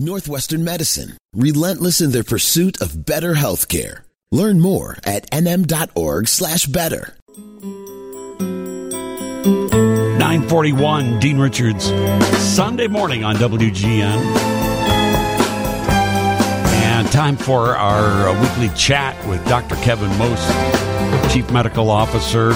Northwestern Medicine, relentless in their pursuit of better healthcare. Learn more at nm.org slash better. 941 Dean Richards, Sunday morning on WGN. And time for our uh, weekly chat with Dr. Kevin Most, Chief Medical Officer,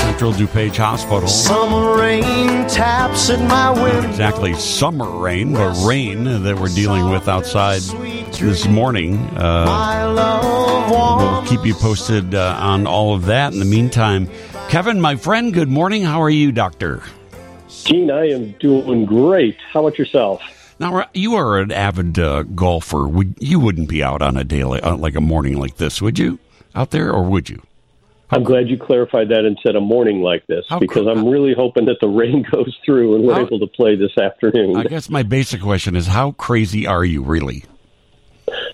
Central DuPage Hospital. Summer rain taps at my window. Exactly summer rain, but rain that we're dealing with outside this morning. Uh, My love warm. we'll keep you posted uh, on all of that. In the meantime, Kevin, my friend, good morning. How are you, Doctor? Dean, I am doing great. How about yourself? Now you are an avid uh, golfer. Would you wouldn't be out on a day like, uh, like a morning like this, would you? Out there, or would you? I'm glad you clarified that and said a morning like this How because. I'm really hoping that the rain goes through and we're How- able to play this afternoon. I guess my basic question is, how crazy are you really?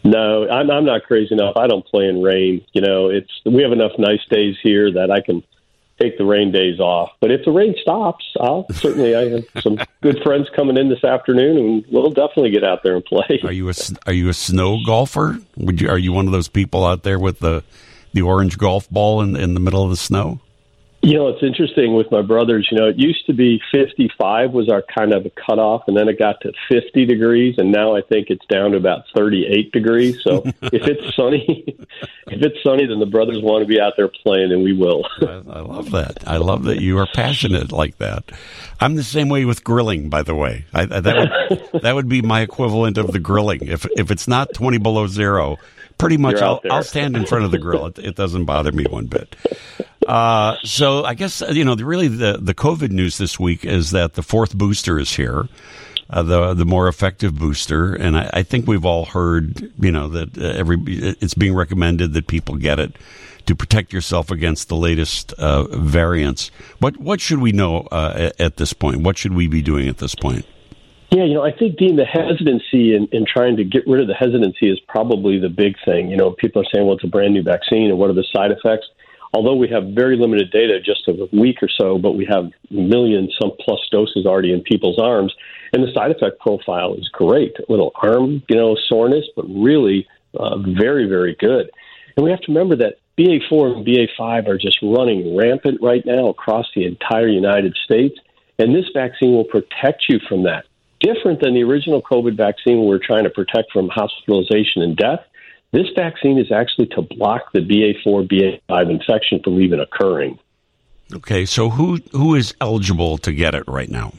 No, I'm, I'm not crazy enough. I don't play in rain. You know, it's we have enough nice days here that I can take the rain days off. But if the rain stops, I'll certainly. I have some good friends coming in this afternoon, and we'll definitely get out there and play. Are you a are you a snow golfer? Would you are you one of those people out there with the the orange golf ball in in the middle of the snow? You know, it's interesting with my brothers. You know, it used to be 55 was our kind of a cutoff, and then it got to 50 degrees, and now I think it's down to about 38 degrees. So if it's sunny, if it's sunny, then the brothers want to be out there playing, and we will. I, I love that. I love that you are passionate like that. I'm the same way with grilling, by the way. I, I, that would that would be my equivalent of the grilling. If if it's not 20 below zero, pretty much I'll. I'll stand in front of the grill. It, it doesn't bother me one bit. Uh, so I guess you know the, really the the COVID news this week is that the fourth booster is here. Uh, the the more effective booster, and I, I think we've all heard, you know, that uh, every it's being recommended that people get it to protect yourself against the latest uh, variants. What what should we know uh, at this point? What should we be doing at this point? Yeah, you know, I think Dean, the hesitancy in, in trying to get rid of the hesitancy is probably the big thing. You know, people are saying, well, it's a brand new vaccine, and what are the side effects? Although we have very limited data, just of a week or so, but we have millions, some plus doses already in people's arms, and the side effect profile is great. A little arm, you know, soreness, but really uh, very, very good. And we have to remember that BA4 and BA5 are just running rampant right now across the entire United States, and this vaccine will protect you from that different than the original COVID vaccine, we're trying to protect from hospitalization and death. This vaccine is actually to block the BA4, BA5 infection from even occurring. Okay, so who who is eligible to get it right now?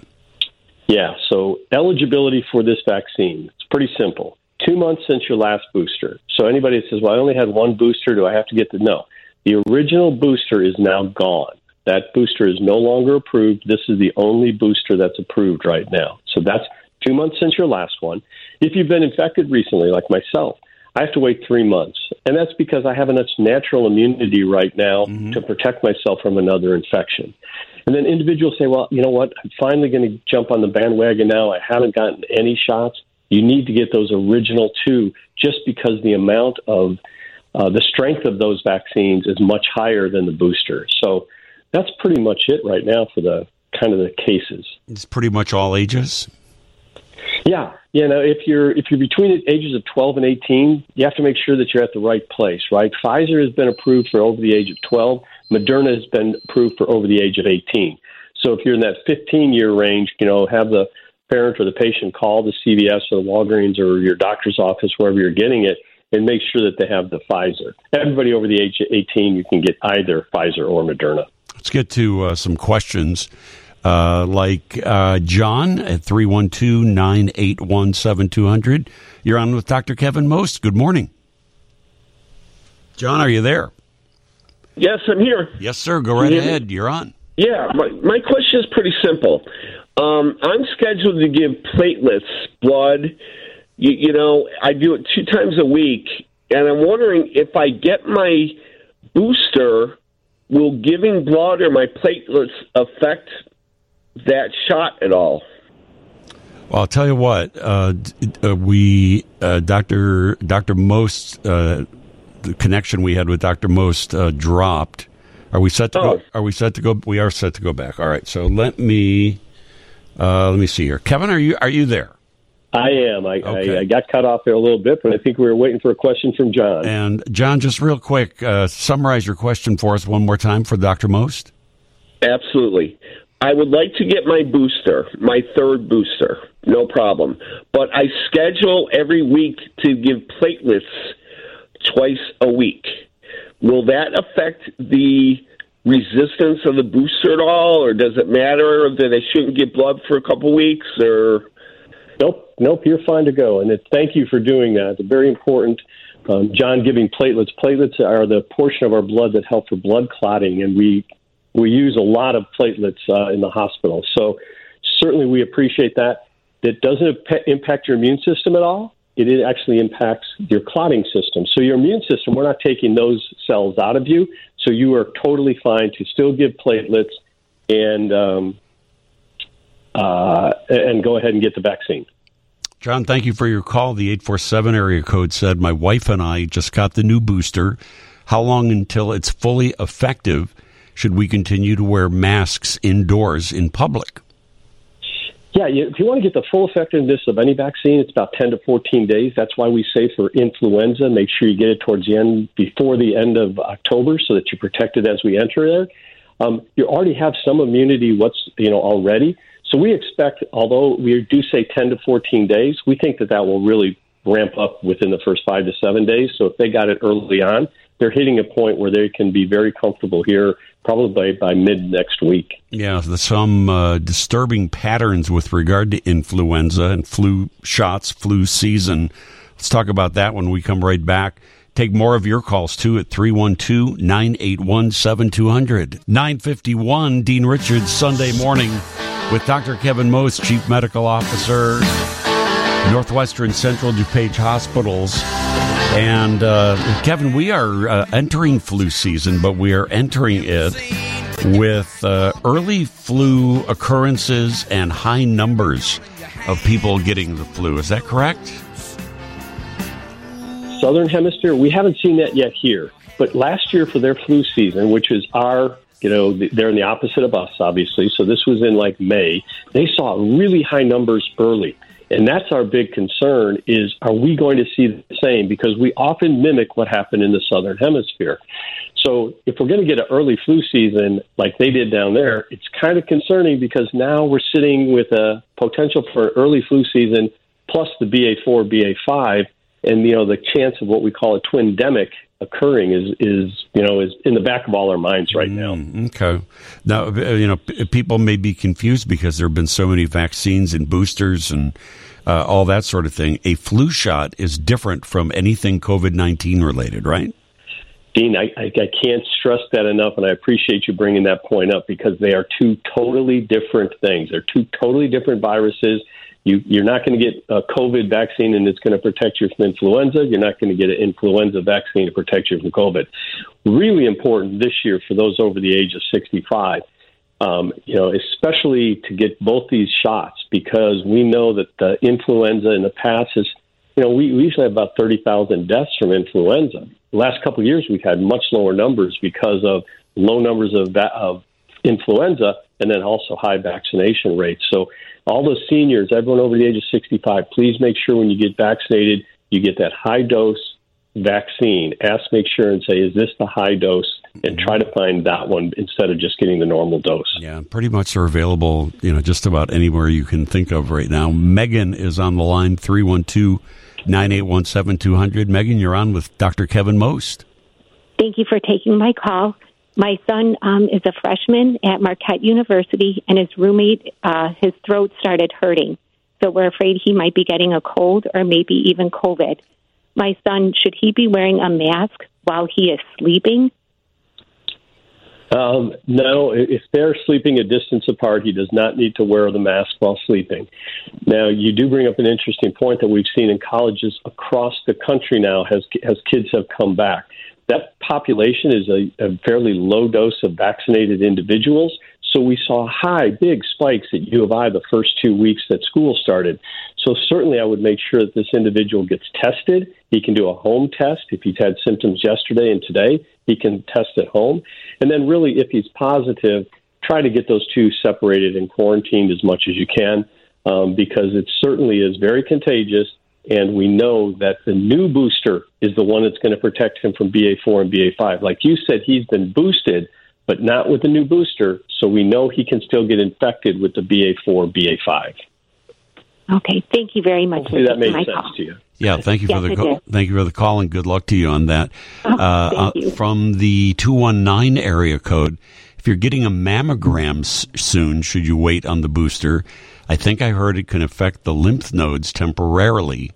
Yeah, so eligibility for this vaccine, it's pretty simple. Two months since your last booster. So anybody that says, well, I only had one booster, do I have to get the no? The original booster is now gone. That booster is no longer approved. This is the only booster that's approved right now. So that's two months since your last one. If you've been infected recently, like myself, I have to wait three months. And that's because I have enough natural immunity right now to protect myself from another infection. And then individuals say, well, you know what? I'm finally going to jump on the bandwagon now. I haven't gotten any shots. You need to get those original two just because the amount of uh, the strength of those vaccines is much higher than the booster. So that's pretty much it right now for the kind of the cases. It's pretty much all ages. Yeah, you know, if you're if you're between the ages of 12 and 18, you have to make sure that you're at the right place, right? Pfizer has been approved for over the age of 12. Moderna has been approved for over the age of 18. So if you're in that 15 year range, you know, have the parent or the patient call the CVS or the Walgreens or your doctor's office, wherever you're getting it, and make sure that they have the Pfizer. Everybody over the age of 18, you can get either Pfizer or Moderna. Let's get to uh, some questions. Uh, like uh, John at 312 981 7200. You're on with Dr. Kevin Most. Good morning. John, are you there? Yes, I'm here. Yes, sir. Go right you hear me? ahead. You're on. Yeah, my, my question is pretty simple. Um, I'm scheduled to give platelets, blood. You, you know, I do it two times a week, and I'm wondering if I get my booster, will giving blood or my platelets affect that shot at all? Well, I'll tell you what. Uh, uh, we, uh, Doctor Doctor Most, uh, the connection we had with Doctor Most uh, dropped. Are we set to Oh. go? Are we set to go? We are set to go back. All right. So let me uh, let me see here. Kevin, are you are you there? I am. I, Okay. I, I got cut off there a little bit, but I think we were waiting for a question from John. And John, just real quick, uh, summarize your question for us one more time for Dr. Most. Absolutely. I would like to get my booster, my third booster, no problem. But I schedule every week to give platelets twice a week. Will that affect the resistance of the booster at all, or does it matter that I shouldn't get blood for a couple weeks? Or Nope, nope, you're fine to go. And it, thank you for doing that. It's very important. Um, John, giving platelets. Platelets are the portion of our blood that help for blood clotting, and we we use a lot of platelets uh, in the hospital. So certainly we appreciate that. It doesn't impact your immune system at all. It actually impacts your clotting system. So your immune system, we're not taking those cells out of you. So you are totally fine to still give platelets and um, uh, and go ahead and get the vaccine. John, thank you for your call. The 847 area code said, My wife and I just got the new booster. How long until it's fully effective should we continue to wear masks indoors in public? Yeah, if you want to get the full effectiveness of any vaccine, it's about 10 to 14 days. That's why we say for influenza, make sure you get it towards the end, before the end of October, so that you're protected as we enter there. Um, you already have some immunity, what's you know already. So we expect, although we do say 10 to 14 days, we think that that will really ramp up within the first five to seven days. So if they got it early on, they're hitting a point where they can be very comfortable here, probably by, mid next week. Yeah, some uh, disturbing patterns with regard to influenza and flu shots, flu season. Let's talk about that when we come right back. Take more of your calls too at 312 981 7200. 951 Dean Richards, Sunday morning with Dr. Kevin Most, Chief Medical Officer, Northwestern Central DuPage Hospitals. And uh, Kevin, we are uh, entering flu season, but we are entering it with uh, early flu occurrences and high numbers of people getting the flu. Is that correct? Southern Hemisphere, we haven't seen that yet here. But last year for their flu season, which is our, you know, they're in the opposite of us, obviously. So this was in like May. They saw really high numbers early. And that's our big concern is are we going to see the same? Because we often mimic what happened in the Southern Hemisphere. So if we're going to get an early flu season like they did down there, it's kind of concerning because now we're sitting with a potential for early flu season plus the BA4, BA5, and you know the chance of what we call a twindemic occurring is is you know is in the back of all our minds right now. Mm, okay. Now, uh, you know, p- people may be confused because there have been so many vaccines and boosters and uh, all that sort of thing. A flu shot is different from anything COVID 19 related, right? Dean, I, I, I can't stress that enough, and I appreciate you bringing that point up because they are two totally different things. They're two totally different viruses. You, you're not going to get a COVID vaccine and it's going to protect you from influenza. You're not going to get an influenza vaccine to protect you from COVID. Really important this year for those over the age of 65. Um, you know, especially to get both these shots because we know that the influenza in the past is, you know, we, we usually have about 30,000 deaths from influenza. The last couple of years, we've had much lower numbers because of low numbers of, va- of influenza and then also high vaccination rates. So, all those seniors, everyone over the age of 65, please make sure when you get vaccinated, you get that high dose vaccine. Ask, make sure, and say, is this the high dose? And try to find that one instead of just getting the normal dose. Yeah, pretty much they're available, you know, just about anywhere you can think of right now. Megan is on the line, 312 981 7200. Megan, you're on with Dr. Kevin Most. Thank you for taking my call. My son um, is a freshman at Marquette University, and his roommate, uh, his throat started hurting. So we're afraid he might be getting a cold or maybe even COVID. My son, should he be wearing a mask while he is sleeping? Um, no, if they're sleeping a distance apart, he does not need to wear the mask while sleeping. Now, you do bring up an interesting point that we've seen in colleges across the country now as, as kids have come back. That population is a, a fairly low dose of vaccinated individuals. So we saw high, big spikes at U of I the first two weeks that school started. So certainly I would make sure that this individual gets tested. He can do a home test. If he's had symptoms yesterday and today, he can test at home. And then really, if he's positive, try to get those two separated and quarantined as much as you can. um, because it certainly is very contagious. And we know that the new booster is the one that's going to protect him from BA4 and BA5. Like you said, he's been boosted, but not with the new booster. So we know he can still get infected with the BA4, BA5. Okay, thank you very much. Hopefully that taking made sense call. to you. Yeah, thank you Yes, for the it call. thank you for the call and good luck to you on that. Oh, uh, thank you. From the two one nine area code, if you're getting a mammogram s- soon, should you wait on the booster? I think I heard it can affect the lymph nodes temporarily.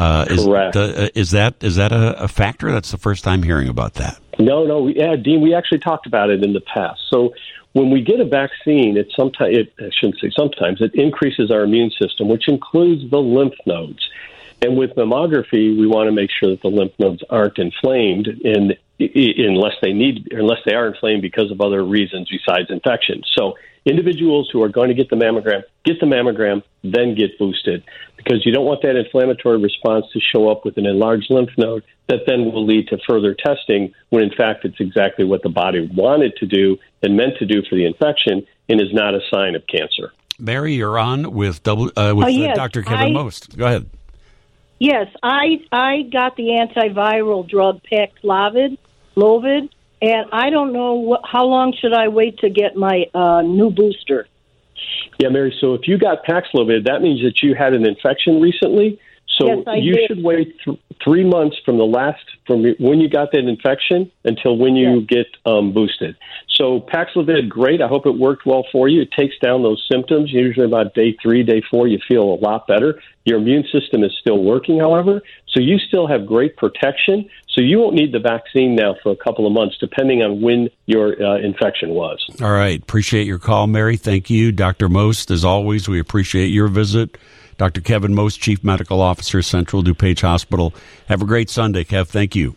Uh, is, Correct. uh, is that is that a, a factor? That's the first time hearing about that. No, no, we- yeah, Dean, we actually talked about it in the past. So when we get a vaccine, it sometimes it, I shouldn't say sometimes it increases our immune system, which includes the lymph nodes. And with mammography, we want to make sure that the lymph nodes aren't inflamed, in, i- i- unless they need, unless they are inflamed because of other reasons besides infection. So individuals who are going to get the mammogram, get the mammogram, then get boosted, because you don't want that inflammatory response to show up with an enlarged lymph node that then will lead to further testing when in fact it's exactly what the body wanted to do and meant to do for the infection and is not a sign of cancer. Mary, you're on with double uh, with Oh, uh, yes, Dr. Kevin I- Most. Go ahead. Yes, I I got the antiviral drug Paxlovid, Lovid, and I don't know what, how long should I wait to get my uh, new booster. Yeah, Mary. So if you got Paxlovid, that means that you had an infection recently. So Yes, you did. should wait th- three months from the last from when you got that infection until when you get um, boosted. So Paxlovid, great. I hope it worked well for you. It takes down those symptoms. Usually about day three, day four, you feel a lot better. Your immune system is still working, however, so you still have great protection. So you won't need the vaccine now for a couple of months, depending on when your uh, infection was. All right. Appreciate your call, Mary. Thank you. Dr. Most, as always, we appreciate your visit. Dr. Kevin Most, Chief Medical Officer, Central DuPage Hospital. Have a great Sunday, Kev. Thank you.